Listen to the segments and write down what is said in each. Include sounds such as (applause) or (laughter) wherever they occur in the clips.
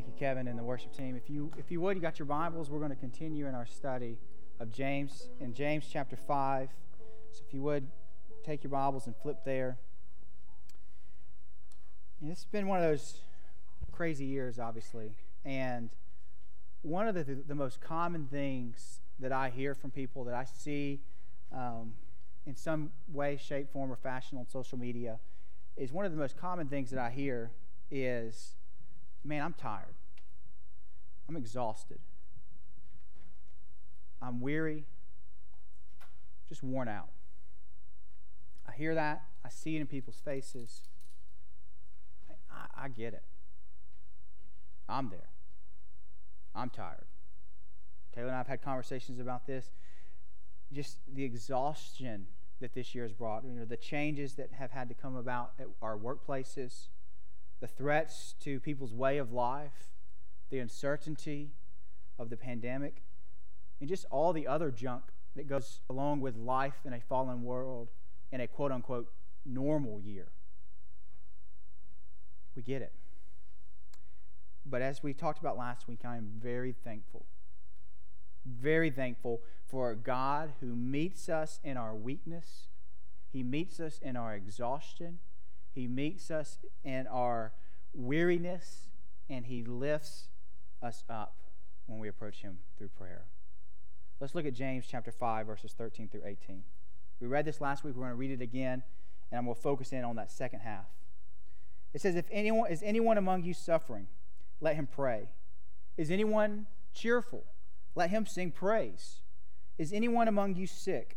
Thank you, Kevin, and the worship team. If you, if you would, you got your Bibles. We're going to continue in our study of James in James chapter 5. So if you would, take your Bibles and flip there. And it's been one of those crazy years, obviously. And one of the, the most common things that I hear from people that I see um, in some way, shape, form, or fashion on social media is one of the most common things that I hear is, man, I'm tired. I'm exhausted. I'm weary, just worn out. I hear that. I see it in people's faces. I, I get it. I'm there. I'm tired. Taylor and I have had conversations about this. Just the exhaustion that this year has brought, you know, the changes that have had to come about at our workplaces, the threats to people's way of life, the uncertainty of the pandemic, and just all the other junk that goes along with life in a fallen world in a quote unquote normal year. We get it. But as we talked about last week, I am very thankful. Very thankful for a God who meets us in our weakness. He meets us in our exhaustion. He meets us in our weariness. And He lifts us up when we approach Him through prayer. Let's look at James chapter 5, verses 13 through 18. We read this last week. We're going to read it again, and I'm going to focus in on that second half. It says, If anyone is anyone among you suffering, let him pray. Is anyone cheerful? Let him sing praise. Is anyone among you sick?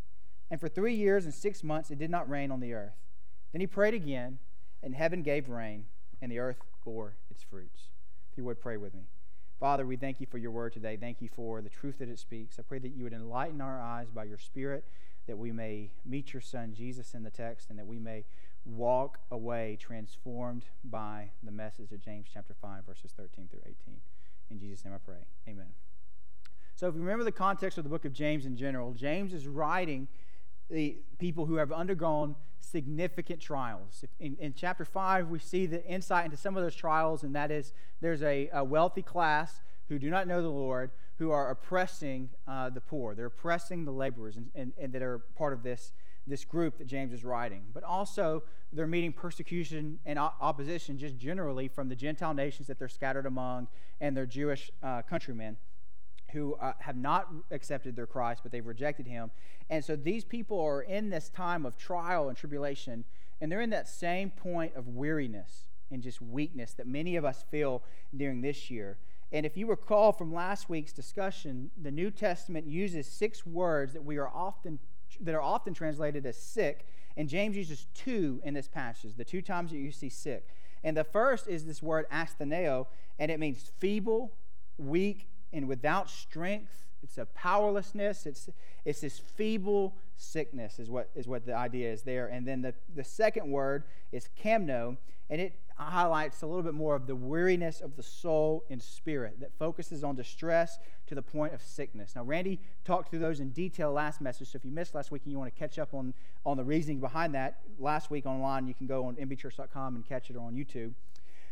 And for three years and six months it did not rain on the earth. Then he prayed again, and heaven gave rain, and the earth bore its fruits. If you would pray with me. Father, we thank you for your word today. Thank you for the truth that it speaks. I pray that you would enlighten our eyes by your Spirit, that we may meet your Son, Jesus, in the text, and that we may walk away transformed by the message of James chapter 5, verses 13 through 18. In Jesus' name I pray. Amen. So, if you remember the context of the book of James in general, James is writing the people who have undergone significant trials. In, in, chapter 5, we see the insight into some of those trials, and that is there's a, a wealthy class who do not know the Lord who are oppressing uh, the poor. They're oppressing the laborers and, and, and that are part of this this group that James is writing, but also they're meeting persecution and opposition just generally from the Gentile nations that they're scattered among and their Jewish uh, countrymen who uh, have not accepted their Christ, but they've rejected him. And so these people are in this time of trial and tribulation, and they're in that same point of weariness and just weakness that many of us feel during this year. And if you recall from last week's discussion, the New Testament uses six words that we are often that are often translated as sick, and James uses two in this passage, the two times that you see sick. And the first is this word astheneo, and it means feeble, weak, and without strength. It's a powerlessness. It's, it's this feeble sickness, is what, is what the idea is there. And then the, the second word is kamno, and it highlights a little bit more of the weariness of the soul and spirit that focuses on distress to the point of sickness. Now, Randy talked through those in detail last message, so if you missed last week and you want to catch up on, on the reasoning behind that, last week online, you can go on mbchurch.com and catch it or on YouTube.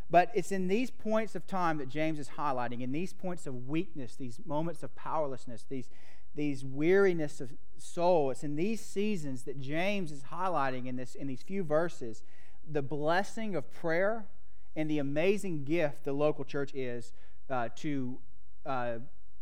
But it's in these points of time that James is highlighting, in these points of weakness, these moments of powerlessness, these, these weariness of soul. It's in these seasons that James is highlighting in, this, in these few verses the blessing of prayer and the amazing gift the local church is uh, to, uh,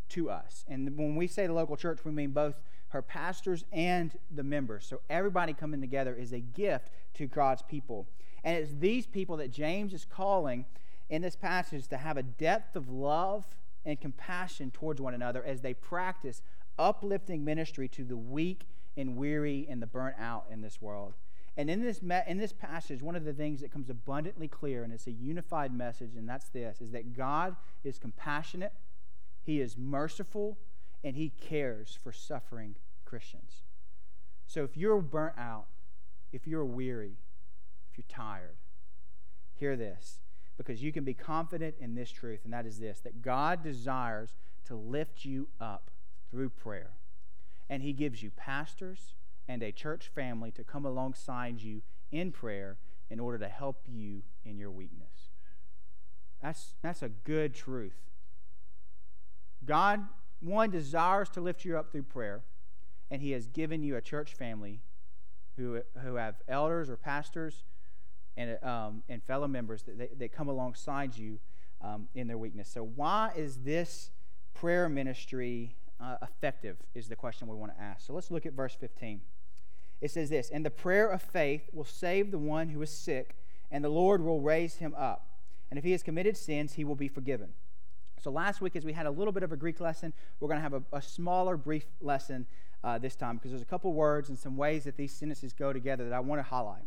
to us. And when we say the local church, we mean both her pastors and the members. So everybody coming together is a gift to God's people. And it's these people that James is calling in this passage to have a depth of love and compassion towards one another as they practice uplifting ministry to the weak and weary and the burnt out in this world. And in this, in this passage, one of the things that comes abundantly clear, and it's a unified message, and that's this, is that God is compassionate, He is merciful, and He cares for suffering Christians. So if you're burnt out, if you're weary, you're tired, hear this because you can be confident in this truth, and that is this that God desires to lift you up through prayer. And He gives you pastors and a church family to come alongside you in prayer in order to help you in your weakness. That's, that's a good truth. God, one, desires to lift you up through prayer, and He has given you a church family who, who have elders or pastors and, um, and fellow members that, that come alongside you um, in their weakness. So, why is this prayer ministry uh, effective? Is the question we want to ask. So, let's look at verse 15. It says this And the prayer of faith will save the one who is sick, and the Lord will raise him up. And if he has committed sins, he will be forgiven. So, last week, as we had a little bit of a Greek lesson, we're going to have a, a smaller, brief lesson uh, this time because there's a couple words and some ways that these sentences go together that I want to highlight.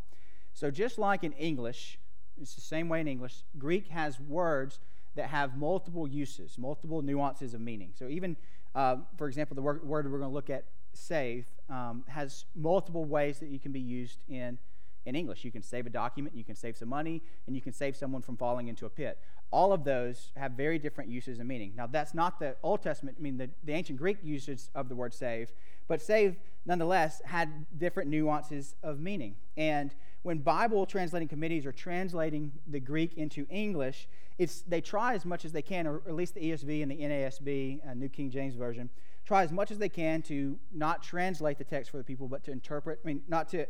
So, just like in English, it's the same way in English, Greek has words that have multiple uses, multiple nuances of meaning. So, even, uh, for example, the word, we're going to look at, save, um, has multiple ways that you can be used in, in English. You can save a document, you can save some money, and you can save someone from falling into a pit. All of those have very different uses and meaning. Now, that's not the Old Testament, I mean, the, the ancient Greek usage of the word save, but save, nonetheless, had different nuances of meaning. And when Bible translating committees are translating the Greek into English, it's, they try as much as they can, or at least the ESV and the NASB, uh, New King James Version, try as much as they can to not translate the text for the people, but to interpret, I mean, not to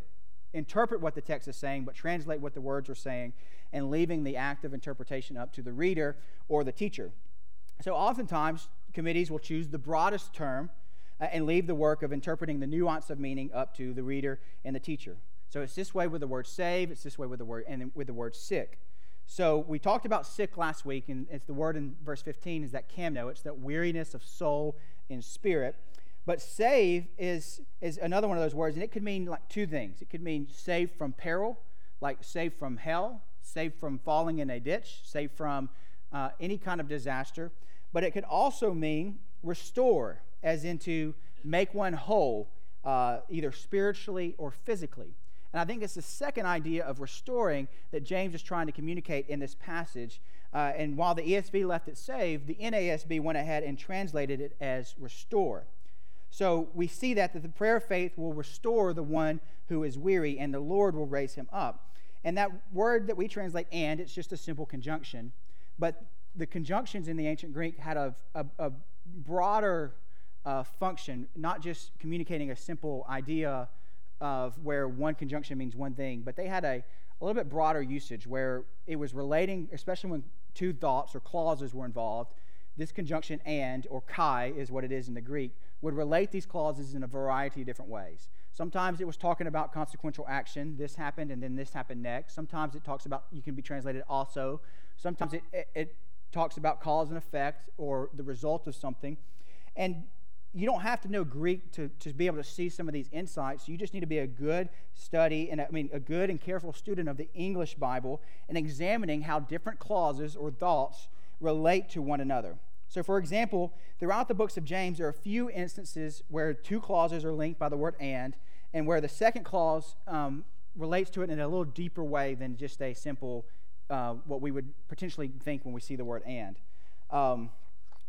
interpret what the text is saying, but translate what the words are saying, and leaving the act of interpretation up to the reader or the teacher. So oftentimes, committees will choose the broadest term uh, and leave the work of interpreting the nuance of meaning up to the reader and the teacher. So it's this way with the word save, it's this way with the word and with the word sick. So we talked about sick last week, and it's the word in verse 15 is that kamno, it's that weariness of soul and spirit. But save is, is another one of those words, and it could mean like two things. It could mean save from peril, like save from hell, save from falling in a ditch, save from uh, any kind of disaster. But it could also mean restore, as into make one whole, uh, either spiritually or physically. And I think it's the second idea of restoring that James is trying to communicate in this passage. Uh, and while the ESV left it saved, the NASB went ahead and translated it as restore. So we see that, that the prayer of faith will restore the one who is weary, and the Lord will raise him up. And that word that we translate and, it's just a simple conjunction. But the conjunctions in the ancient Greek had a, a, a broader uh, function, not just communicating a simple idea of where one conjunction means one thing, but they had a, a little bit broader usage where it was relating, especially when two thoughts or clauses were involved. This conjunction and, or kai is what it is in the Greek, would relate these clauses in a variety of different ways. Sometimes it was talking about consequential action. This happened and then this happened next. Sometimes it talks about, you can be translated also. Sometimes it, it, it talks about cause and effect or the result of something. And you don't have to know Greek to, to be able to see some of these insights. You just need to be a good study and I mean a good and careful student of the English Bible and examining how different clauses or thoughts relate to one another. So, for example, throughout the books of James, there are a few instances where two clauses are linked by the word and, and where the second clause um, relates to it in a little deeper way than just a simple, uh, what we would potentially think when we see the word and. Um,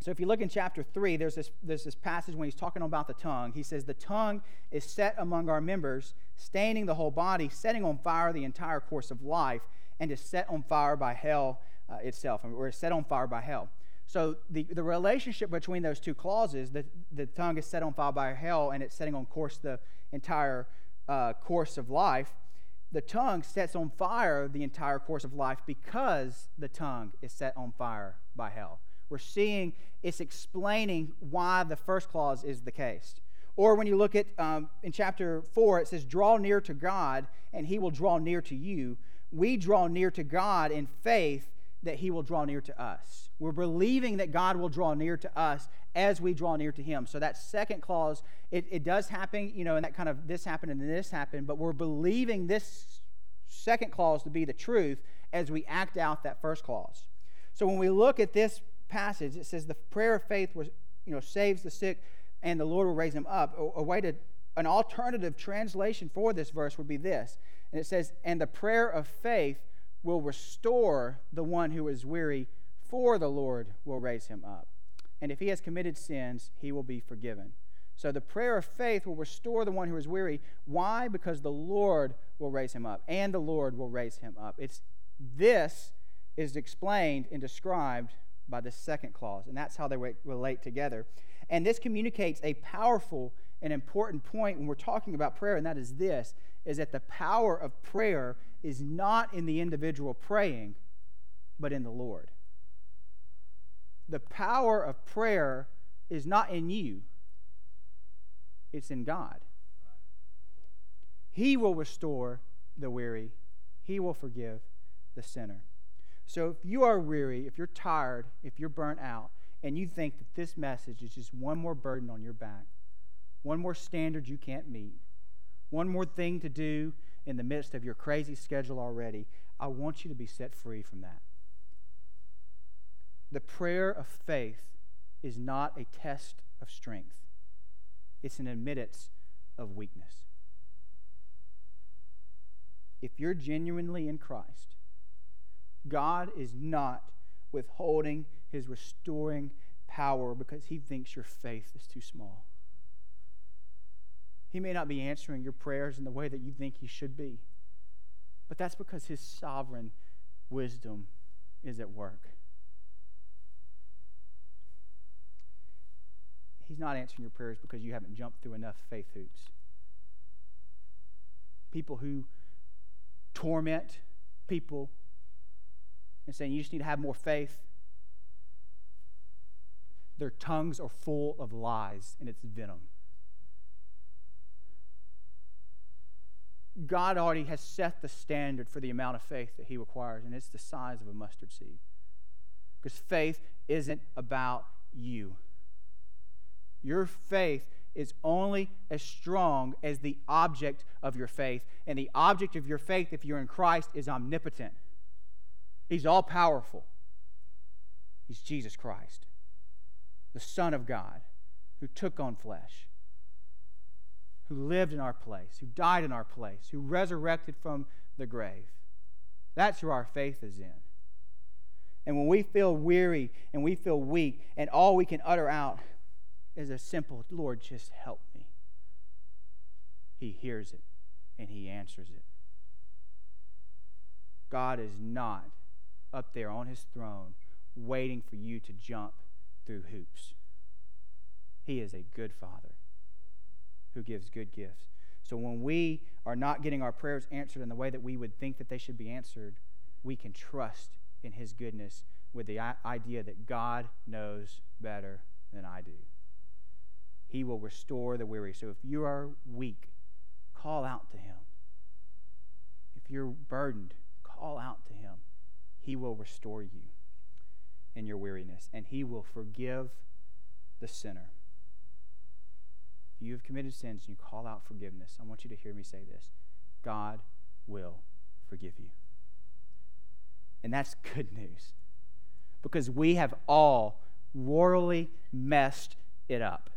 so if you look in chapter 3, there's this, there's this passage when he's talking about the tongue. He says, The tongue is set among our members, staining the whole body, setting on fire the entire course of life, and is set on fire by hell uh, itself, or is set on fire by hell. So the, the relationship between those two clauses, the, the tongue is set on fire by hell, and it's setting on course the entire uh, course of life. The tongue sets on fire the entire course of life because the tongue is set on fire by hell we're seeing it's explaining why the first clause is the case. Or when you look at um, in chapter 4, it says, Draw near to God, and he will draw near to you. We draw near to God in faith that he will draw near to us. We're believing that God will draw near to us as we draw near to him. So that second clause, it, it does happen, you know, and that kind of this happened and this happened, but we're believing this second clause to be the truth as we act out that first clause. So when we look at this passage, it says the prayer of faith was, you know, saves the sick and the Lord will raise him up. A, a way to, an alternative translation for this verse would be this. And it says, and the prayer of faith will restore the one who is weary, for the Lord will raise him up. And if he has committed sins, he will be forgiven. So the prayer of faith will restore the one who is weary. Why? Because the Lord will raise him up, and the Lord will raise him up. It's this is explained and described by the second clause, and that's how they relate together. And this communicates a powerful and important point when we're talking about prayer, and that is this is that the power of prayer is not in the individual praying, but in the Lord. The power of prayer is not in you, it's in God. He will restore the weary, He will forgive the sinner. So if you are weary, if you're tired, if you're burnt out, and you think that this message is just one more burden on your back, one more standard you can't meet, one more thing to do in the midst of your crazy schedule already, I want you to be set free from that. The prayer of faith is not a test of strength, it's an admittance of weakness. If you're genuinely in Christ, God is not withholding his restoring power because he thinks your faith is too small. He may not be answering your prayers in the way that you think he should be, but that's because his sovereign wisdom is at work. He's not answering your prayers because you haven't jumped through enough faith hoops. People who torment people and saying you just need to have more faith, their tongues are full of lies and it's venom. God already has set the standard for the amount of faith that He requires, and it's the size of a mustard seed. Because faith isn't about you. Your faith is only as strong as the object of your faith. And the object of your faith, if you're in Christ, is omnipotent. He's all powerful. He's Jesus Christ, the Son of God, who took on flesh who lived in our place, who died in our place, who resurrected from the grave. That's who our faith is in. And when we feel weary and we feel weak, and all we can utter out is a simple, Lord, just help me, He hears it and He answers it. God is not up there on His throne waiting for you to jump through hoops. He is a good Father who gives good gifts. So when we are not getting our prayers answered in the way that we would think that they should be answered, we can trust in his goodness with the idea that God knows better than I do. He will restore the weary. So if you are weak, call out to him. If you're burdened, call out to. He will restore you in your weariness, and he will forgive the sinner you have committed sins and you call out forgiveness, I want you to hear me say this God will forgive you. And that's good news because we have all royally messed it up.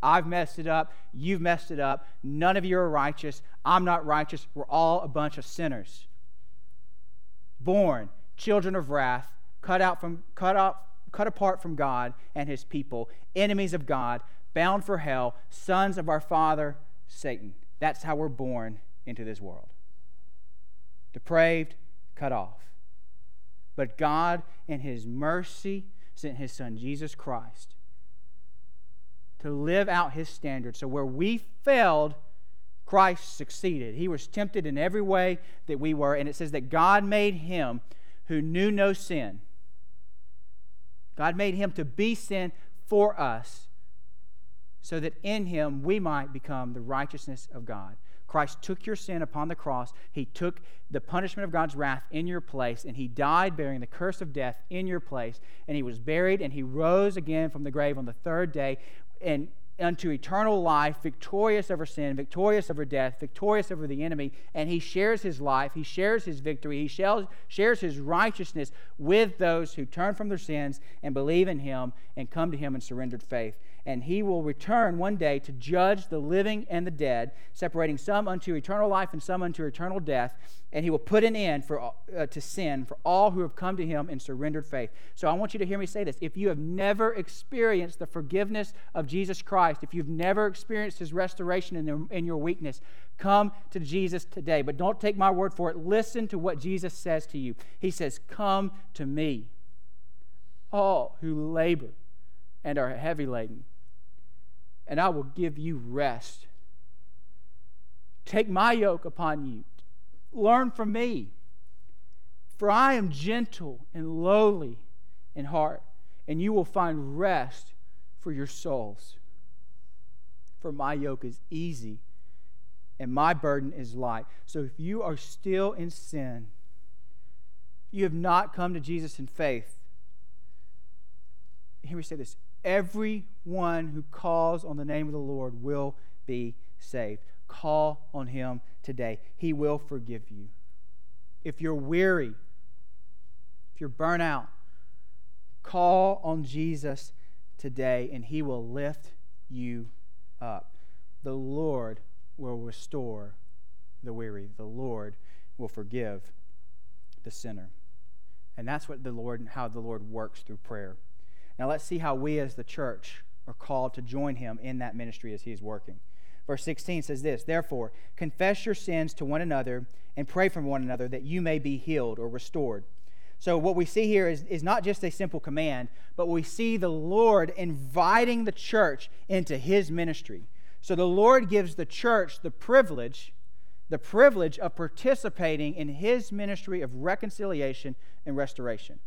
I've messed it up. You've messed it up. None of you are righteous. I'm not righteous. We're all a bunch of sinners. Born children of wrath, cut out from cut out cut apart from God and his people, enemies of God, bound for hell, sons of our father, Satan. That's how we're born into this world. Depraved, cut off. But God, in His mercy, sent His Son, Jesus Christ, to live out His standard. So where we failed, Christ succeeded. He was tempted in every way that we were. And it says that God made Him who knew no sin. God made Him to be sin for us so that in him we might become the righteousness of God. Christ took your sin upon the cross. He took the punishment of God's wrath in your place, and He died bearing the curse of death in your place. And He was buried, and He rose again from the grave on the third day. And unto eternal life, victorious over sin, victorious over death, victorious over the enemy, and he shares his life, he shares his victory, he shares his righteousness with those who turn from their sins and believe in him and come to him in surrendered faith and he will return one day to judge the living and the dead, separating some unto eternal life and some unto eternal death. And he will put an end for, uh, to sin for all who have come to him in surrendered faith. So I want you to hear me say this. If you have never experienced the forgiveness of Jesus Christ, if you've never experienced his restoration in, the, in your weakness, come to Jesus today. But don't take my word for it. Listen to what Jesus says to you. He says, Come to me, all who labor and are heavy laden and I will give you rest. Take my yoke upon you. Learn from me. For I am gentle and lowly in heart, and you will find rest for your souls. For my yoke is easy and my burden is light. So if you are still in sin, you have not come to Jesus in faith. Hear me say this Everyone who calls on the name of the Lord will be saved. Call on him today. He will forgive you. If you're weary, if you're burnt out, call on Jesus today and he will lift you up. The Lord will restore the weary. The Lord will forgive the sinner. And that's what the Lord how the Lord works through prayer. Now let's see how we as the church are called to join him in that ministry as he is working. Verse 16 says this Therefore, confess your sins to one another and pray for one another that you may be healed or restored. So, what we see here is, is not just a simple command, but we see the Lord inviting the church into his ministry. So, the Lord gives the church the privilege, the privilege of participating in his ministry of reconciliation and restoration.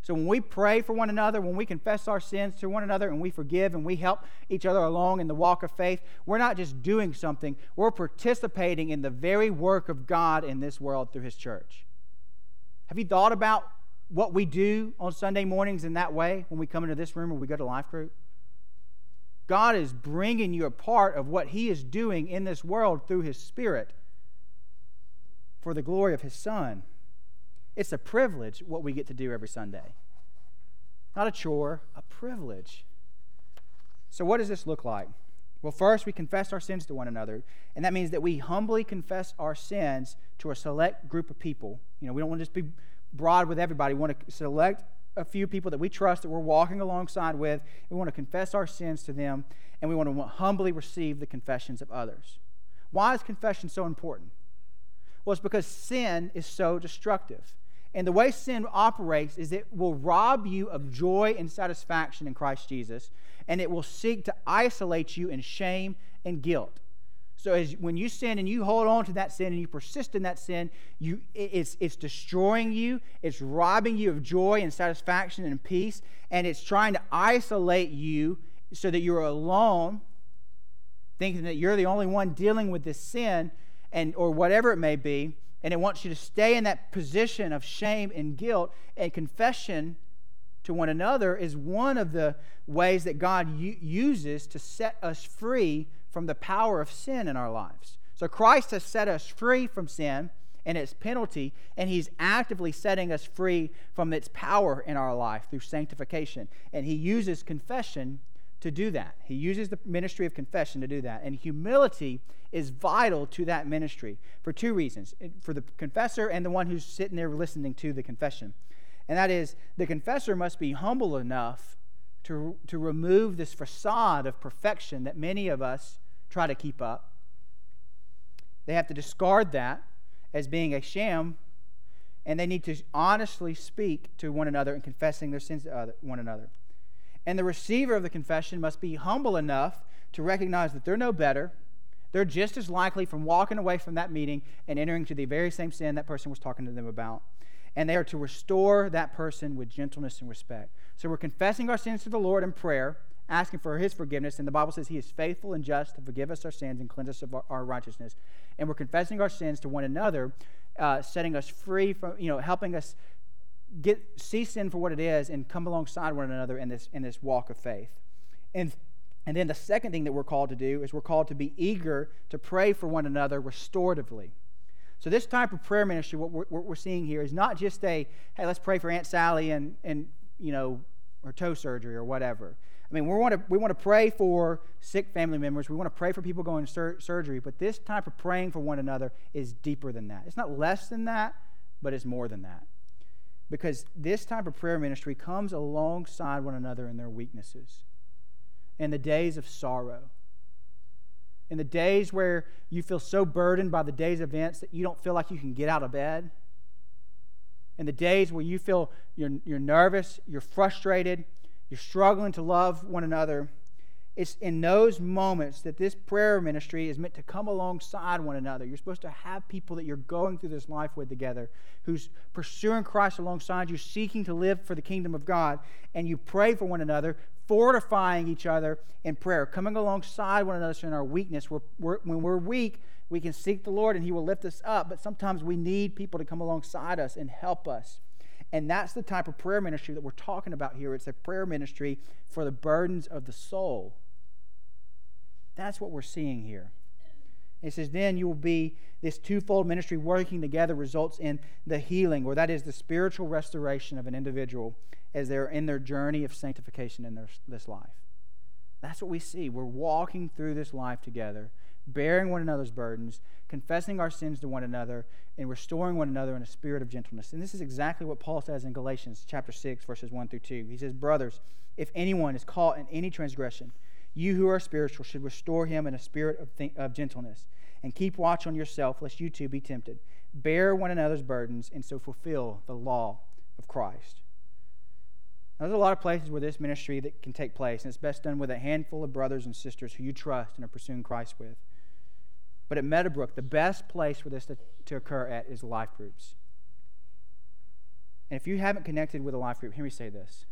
So when we pray for one another, when we confess our sins to one another, and we forgive and we help each other along in the walk of faith, we're not just doing something, we're participating in the very work of God in this world through His church. Have you thought about what we do on Sunday mornings in that way when we come into this room or we go to life group? God is bringing you a part of what He is doing in this world through His Spirit for the glory of His Son. It's a privilege what we get to do every Sunday. Not a chore, a privilege. So, what does this look like? Well, first, we confess our sins to one another, and that means that we humbly confess our sins to a select group of people. You know, we don't want to just be broad with everybody. We want to select a few people that we trust that we're walking alongside with. We want to confess our sins to them, and we want to humbly receive the confessions of others. Why is confession so important? Well, it's because sin is so destructive. And the way sin operates is it will rob you of joy and satisfaction in Christ Jesus, and it will seek to isolate you in shame and guilt. So as when you sin and you hold on to that sin and you persist in that sin, you it's it's destroying you, it's robbing you of joy and satisfaction and peace, and it's trying to isolate you so that you're alone, thinking that you're the only one dealing with this sin and or whatever it may be and it wants you to stay in that position of shame and guilt. And confession to one another is one of the ways that God u- uses to set us free from the power of sin in our lives. So Christ has set us free from sin and its penalty, and He's actively setting us free from its power in our life through sanctification. And He uses confession to do that. He uses the ministry of confession to do that. And humility is vital to that ministry for two reasons for the confessor and the one who's sitting there listening to the confession. And that is, the confessor must be humble enough to, to remove this facade of perfection that many of us try to keep up. They have to discard that as being a sham, and they need to honestly speak to one another and confessing their sins to one another. And the receiver of the confession must be humble enough to recognize that they're no better. They're just as likely from walking away from that meeting and entering to the very same sin that person was talking to them about. And they are to restore that person with gentleness and respect. So we're confessing our sins to the Lord in prayer, asking for his forgiveness. And the Bible says he is faithful and just to forgive us our sins and cleanse us of our, righteousness. And we're confessing our sins to one another, uh, setting us free from, you know, helping us get see sin for what it is and come alongside one another in this in this walk of faith. And And then the second thing that we're called to do is we're called to be eager to pray for one another restoratively. So, this type of prayer ministry, what we're, what we're seeing here, is not just a, hey, let's pray for Aunt Sally and, and you know, her toe surgery or whatever. I mean, we want to we want to pray for sick family members. We want to pray for people going to sur- surgery. But this type of praying for one another is deeper than that. It's not less than that, but it's more than that. Because this type of prayer ministry comes alongside one another in their weaknesses, in the days of sorrow, in the days where you feel so burdened by the day's events that you don't feel like you can get out of bed, in the days where you feel you're, you're nervous, you're frustrated, you're struggling to love one another, it's in those moments that this prayer ministry is meant to come alongside one another. You're supposed to have people that you're going through this life with together, who's pursuing Christ alongside you, seeking to live for the kingdom of God, and you pray for one another, fortifying each other in prayer, coming alongside one another in our weakness. We're, we're, when we're weak, we can seek the Lord and He will lift us up, but sometimes we need people to come alongside us and help us. And that's the type of prayer ministry that we're talking about here. It's a prayer ministry for the burdens of the soul. That's what we're seeing here. It says, then you will be this twofold ministry working together results in the healing, or that is the spiritual restoration of an individual as they're in their journey of sanctification in their, this life. That's what we see. We're walking through this life together bearing one another's burdens, confessing our sins to one another, and restoring one another in a spirit of gentleness. And this is exactly what Paul says in Galatians chapter 6, verses 1 through 2. He says, Brothers, if anyone is caught in any transgression, you who are spiritual should restore him in a spirit of, th- of gentleness, and keep watch on yourself, lest you too be tempted. Bear one another's burdens, and so fulfill the law of Christ. Now, there's a lot of places where this ministry that can take place, and it's best done with a handful of brothers and sisters who you trust and are pursuing Christ with. But at Meadowbrook, the best place for this to, to occur at is life groups. And if you haven't connected with a life group, hear me say this.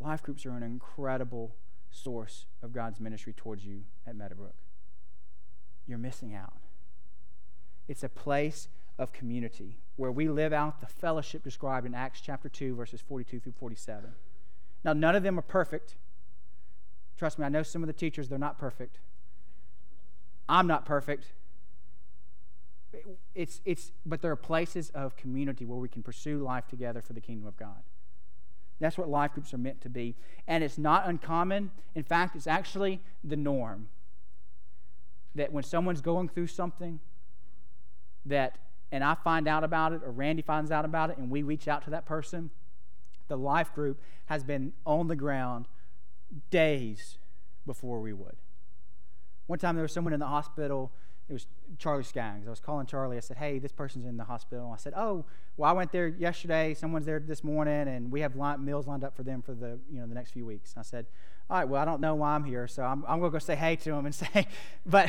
Life groups are an incredible source of God's ministry towards you at Meadowbrook. You're missing out. It's a place of community where we live out the fellowship described in Acts chapter 2, verses 42 through 47. Now, none of them are perfect. Trust me, I know some of the teachers, they're not perfect. I'm not perfect. It's, it's, but there are places of community where we can pursue life together for the kingdom of God. That's what life groups are meant to be. And it's not uncommon. In fact, it's actually the norm that when someone's going through something, that, and I find out about it, or Randy finds out about it, and we reach out to that person, the life group has been on the ground days before we would. One time there was someone in the hospital. It was Charlie Skaggs. I was calling Charlie. I said, "Hey, this person's in the hospital." I said, "Oh, well, I went there yesterday. Someone's there this morning, and we have meals lined up for them for the you know the next few weeks." And I said, "All right, well, I don't know why I'm here, so I'm, I'm going to go say hey to them and (laughs) say, but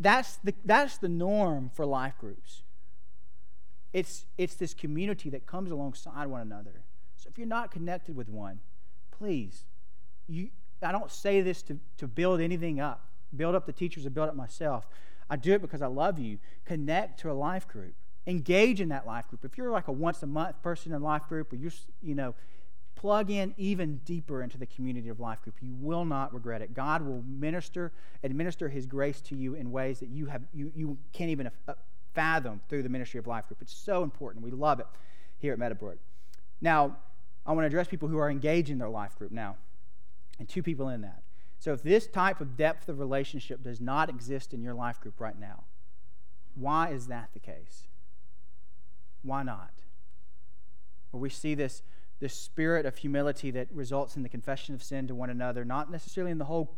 that's the that's the norm for life groups. It's it's this community that comes alongside one another. So if you're not connected with one, please, you. I don't say this to, to build anything up build up the teachers and build up myself. I do it because I love you. Connect to a life group. Engage in that life group. If you're like a once a month person in life group, or you're, you know, plug in even deeper into the community of life group. You will not regret it. God will minister, administer His grace to you in ways that you have you, you can't even uh, fathom through the ministry of life group. It's so important. We love it here at Meadowbrook. Now, I want to address people who are engaged in their life group now, and two people in that. So, if this type of depth of relationship does not exist in your life group right now, why is that the case? Why not? Where we see this, this spirit of humility that results in the confession of sin to one another, not necessarily in the whole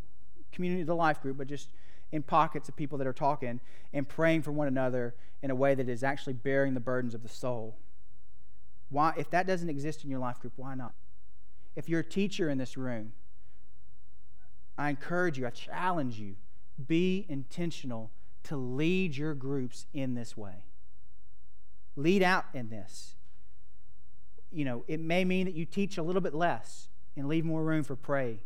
community of the life group, but just in pockets of people that are talking and praying for one another in a way that is actually bearing the burdens of the soul. Why, if that doesn't exist in your life group, why not? If you're a teacher in this room, I encourage you, I challenge you, be intentional to lead your groups in this way. Lead out in this. You know, it may mean that you teach a little bit less and leave more room for pray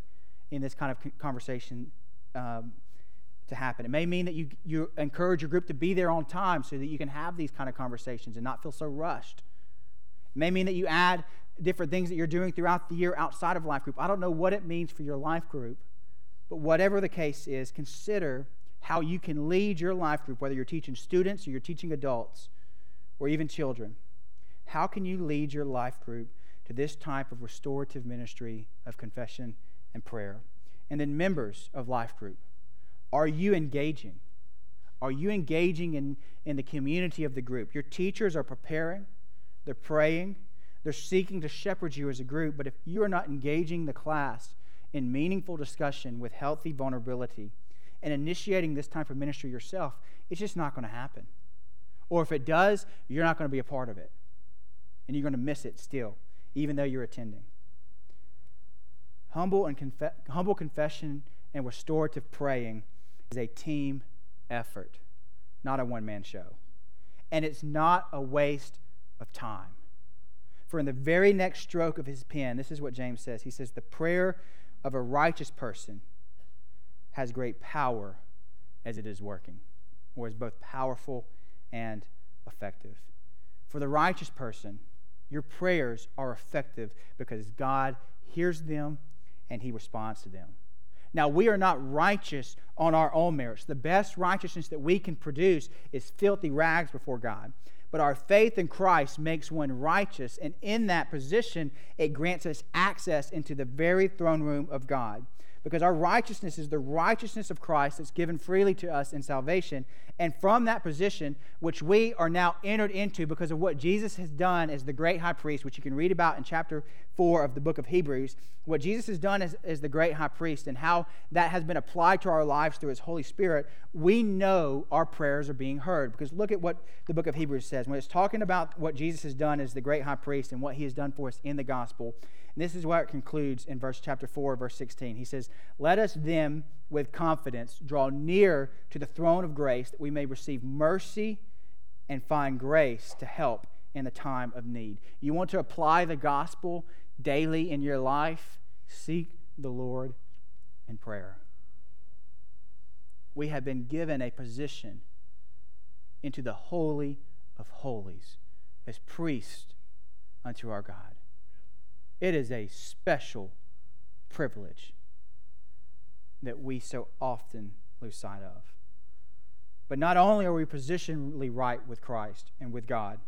in this kind of conversation um, to happen. It may mean that you, you encourage your group to be there on time so that you can have these kind of conversations and not feel so rushed. It may mean that you add different things that you're doing throughout the year outside of life group. I don't know what it means for your life group, But whatever the case is, consider how you can lead your life group, whether you're teaching students or you're teaching adults or even children. How can you lead your life group to this type of restorative ministry of confession and prayer? And then, members of life group, are you engaging? Are you engaging in, in the community of the group? Your teachers are preparing, they're praying, they're seeking to shepherd you as a group, but if you are not engaging the class in meaningful discussion with healthy vulnerability and initiating this type of ministry yourself, it's just not going to happen. Or if it does, you're not going to be a part of it. And you're going to miss it still, even though you're attending. Humble, and humble confession and restorative praying is a team effort, not a one man show. And it's not a waste of time. For in the very next stroke of his pen, this is what James says. He says, The prayer of a righteous person has great power as it is working, or is both powerful and effective. For the righteous person, your prayers are effective because God hears them and he responds to them. Now, we are not righteous on our own merits. The best righteousness that we can produce is filthy rags before God. But our faith in Christ makes one righteous, and in that position, it grants us access into the very throne room of God because our righteousness is the righteousness of Christ that's given freely to us in salvation. And from that position, which we are now entered into because of what Jesus has done as the great high priest, which you can read about in chapter 4 of the book of Hebrews, what Jesus has done as, as the great high priest and how that has been applied to our lives through his Holy Spirit, we know our prayers are being heard. Because look at what the book of Hebrews says. When it's talking about what Jesus has done as the great high priest and what he has done for us in the gospel, and this is where it concludes in verse chapter 4, verse 16. He says, Let us then with confidence draw near to the throne of grace that we may receive mercy and find grace to help in the time of need. You want to apply the gospel daily in your life? Seek the Lord in prayer. We have been given a position into the Holy of Holies as priest unto our God. It is a special privilege that we so often lose sight of. But not only are we positionally right with Christ and with God,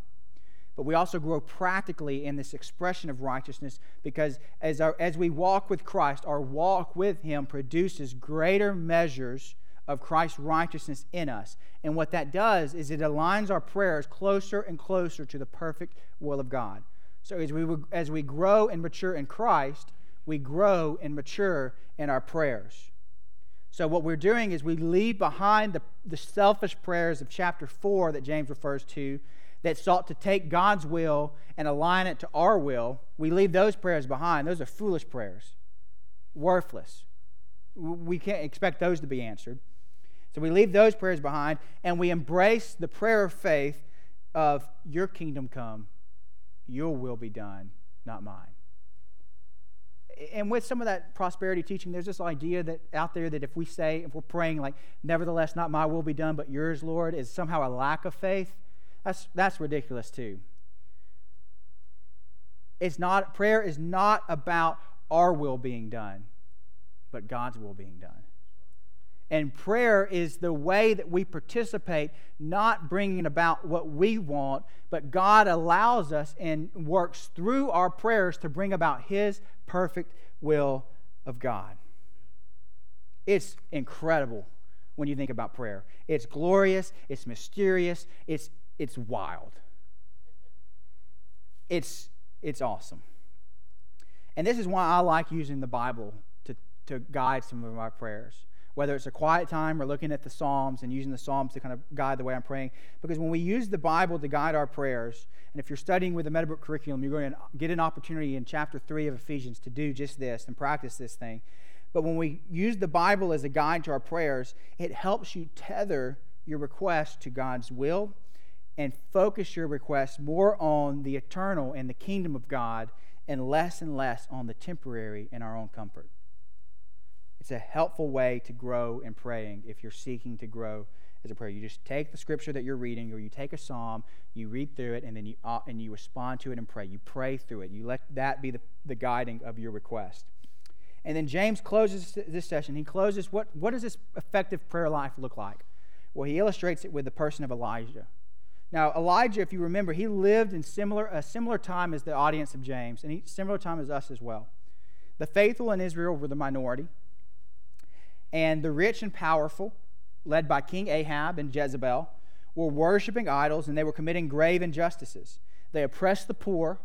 but we also grow practically in this expression of righteousness because as, our, as we walk with Christ, our walk with Him produces greater measures of Christ's righteousness in us. And what that does is it aligns our prayers closer and closer to the perfect will of God. So as we, as we grow and mature in Christ, we grow and mature in our prayers. So what we're doing is we leave behind the, the selfish prayers of chapter 4 that James refers to that sought to take God's will and align it to our will. We leave those prayers behind. Those are foolish prayers, worthless. We can't expect those to be answered. So we leave those prayers behind and we embrace the prayer of faith of your kingdom come your will be done, not mine. And with some of that prosperity teaching, there's this idea that out there that if we say, if we're praying like, nevertheless, not my will be done, but yours, Lord, is somehow a lack of faith. That's, that's ridiculous too. It's not, prayer is not about our will being done, but God's will being done. And prayer is the way that we participate, not bringing about what we want, but God allows us and works through our prayers to bring about His perfect will of God. It's incredible when you think about prayer. It's glorious, it's mysterious, it's, it's wild. It's, it's awesome. And this is why I like using the Bible to, to guide some of my prayers whether it's a quiet time or looking at the Psalms and using the Psalms to kind of guide the way I'm praying. Because when we use the Bible to guide our prayers, and if you're studying with the Meadowbrook curriculum, you're going to get an opportunity in chapter 3 of Ephesians to do just this and practice this thing. But when we use the Bible as a guide to our prayers, it helps you tether your request to God's will and focus your request more on the eternal and the kingdom of God and less and less on the temporary and our own comfort. It's a helpful way to grow in praying if you're seeking to grow as a prayer. You just take the scripture that you're reading, or you take a psalm, you read through it, and then you uh, and you respond to it and pray. You pray through it. You let that be the, the guiding of your request. And then James closes this session. He closes what, what does this effective prayer life look like? Well, he illustrates it with the person of Elijah. Now, Elijah, if you remember, he lived in similar, a similar time as the audience of James, and he, similar time as us as well. The faithful in Israel were the minority, and the rich and powerful, led by King Ahab and Jezebel, were worshiping idols and they were committing grave injustices. They oppressed the poor,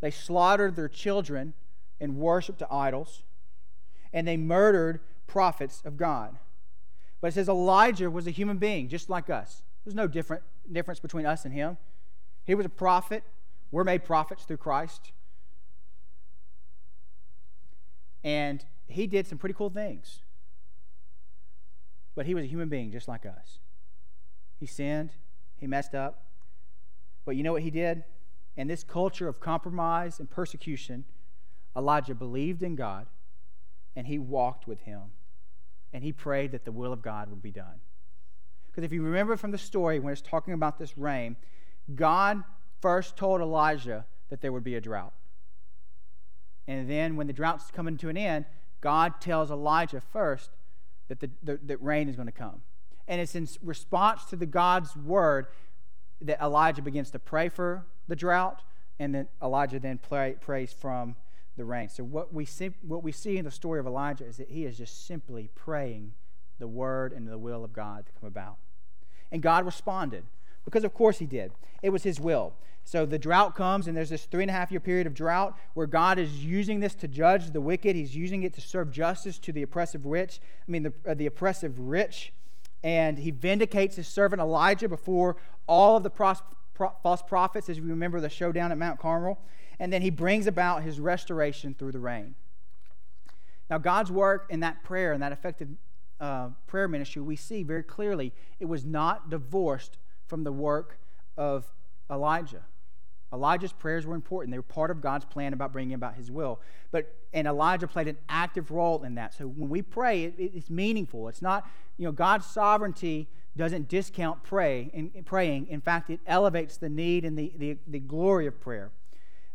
they slaughtered their children and worshiped to idols, and they murdered prophets of God. But it says Elijah was a human being just like us. There's no different difference between us and him. He was a prophet. We're made prophets through Christ. And he did some pretty cool things. But he was a human being just like us. He sinned, he messed up. But you know what he did? In this culture of compromise and persecution, Elijah believed in God and he walked with him and he prayed that the will of God would be done. Because if you remember from the story when it's talking about this rain, God first told Elijah that there would be a drought. And then when the drought's coming to an end, God tells Elijah first that the, the that rain is going to come. And it's in response to the God's word that Elijah begins to pray for the drought, and then Elijah then pray, prays from the rain. So what we see, what we see in the story of Elijah is that he is just simply praying the word and the will of God to come about. And God responded because, of course, he did. It was his will. So the drought comes, and there's this three and a half year period of drought where God is using this to judge the wicked. He's using it to serve justice to the oppressive rich. I mean, the, uh, the oppressive rich. And he vindicates his servant Elijah before all of the pros- pro- false prophets, as you remember the showdown at Mount Carmel. And then he brings about his restoration through the rain. Now, God's work in that prayer and that effective uh, prayer ministry, we see very clearly it was not divorced from the work of Elijah. Elijah's prayers were important. They were part of God's plan about bringing about his will. But and Elijah played an active role in that. So when we pray, it, it's meaningful. It's not, you know, God's sovereignty doesn't discount pray in, in praying. In fact, it elevates the need and the, the, the glory of prayer.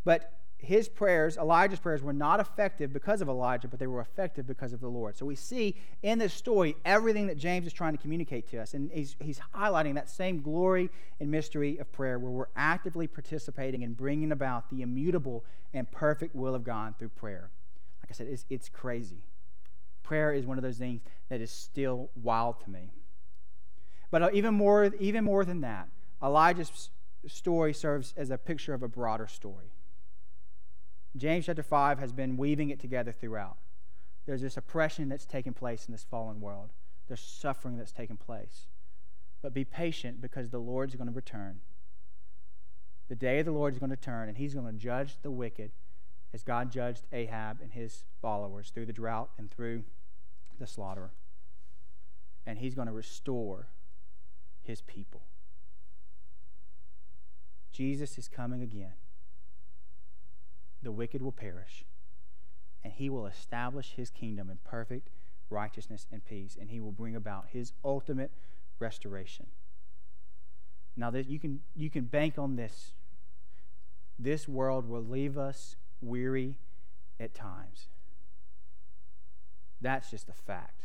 But his prayers, Elijah's prayers, were not effective because of Elijah, but they were effective because of the Lord. So we see in this story everything that James is trying to communicate to us. And he's, he's highlighting that same glory and mystery of prayer where we're actively participating in bringing about the immutable and perfect will of God through prayer. Like I said, it's, it's crazy. Prayer is one of those things that is still wild to me. But uh, even more, even more than that, Elijah's story serves as a picture of a broader story. James chapter 5 has been weaving it together throughout. There's this oppression that's taking place in this fallen world, there's suffering that's taking place. But be patient because the Lord's going to return. The day of the Lord is going to turn, and he's going to judge the wicked as God judged Ahab and his followers through the drought and through the slaughter. And he's going to restore his people. Jesus is coming again the wicked will perish, and he will establish his kingdom in perfect righteousness and peace, and he will bring about his ultimate restoration. Now that you can you can bank on this. This world will leave us weary at times. That's just a fact.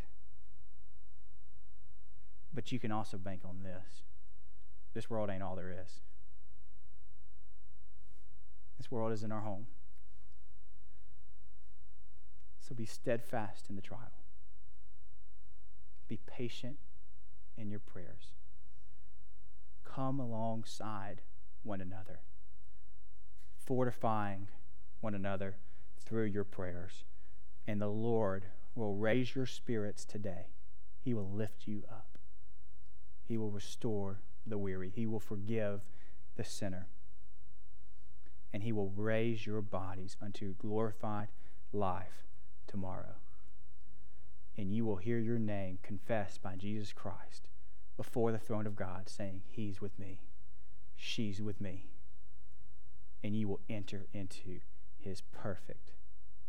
But you can also bank on this. This world ain't all there is. This world isn't our home. So be steadfast in the trial. Be patient in your prayers. Come alongside one another, fortifying one another through your prayers. And the Lord will raise your spirits today. He will lift you up. He will restore the weary. He will forgive the sinner. And he will raise your bodies unto glorified life tomorrow. And you will hear your name confessed by Jesus Christ before the throne of God, saying, He's with me, she's with me. And you will enter into his perfect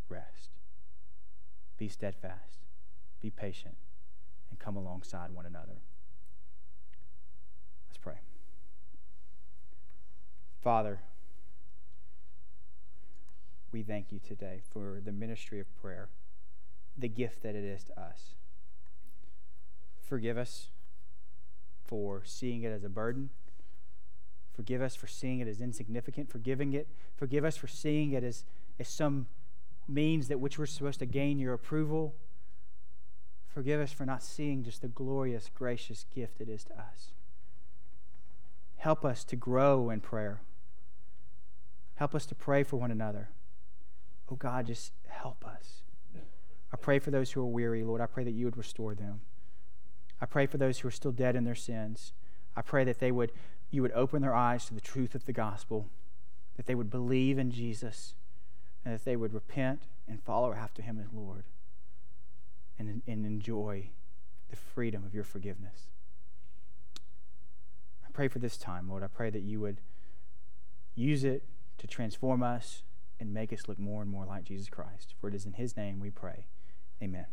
rest. Be steadfast, be patient, and come alongside one another. Let's pray. Father, we thank you today for the ministry of prayer. the gift that it is to us. Forgive us for seeing it as a burden. Forgive us for seeing it as insignificant. Forgiving it. Forgive us for seeing it as, as some means that which we're supposed to gain your approval. Forgive us for not seeing just the glorious, gracious gift it is to us. Help us to grow in prayer. Help us to pray for one another. Oh God, just help us. I pray for those who are weary, Lord. I pray that you would restore them. I pray for those who are still dead in their sins. I pray that they would you would open their eyes to the truth of the gospel, that they would believe in Jesus, and that they would repent and follow after him as Lord and, and enjoy the freedom of your forgiveness. I pray for this time, Lord. I pray that you would use it to transform us and make us look more and more like Jesus Christ. For it is in his name we pray. Amen.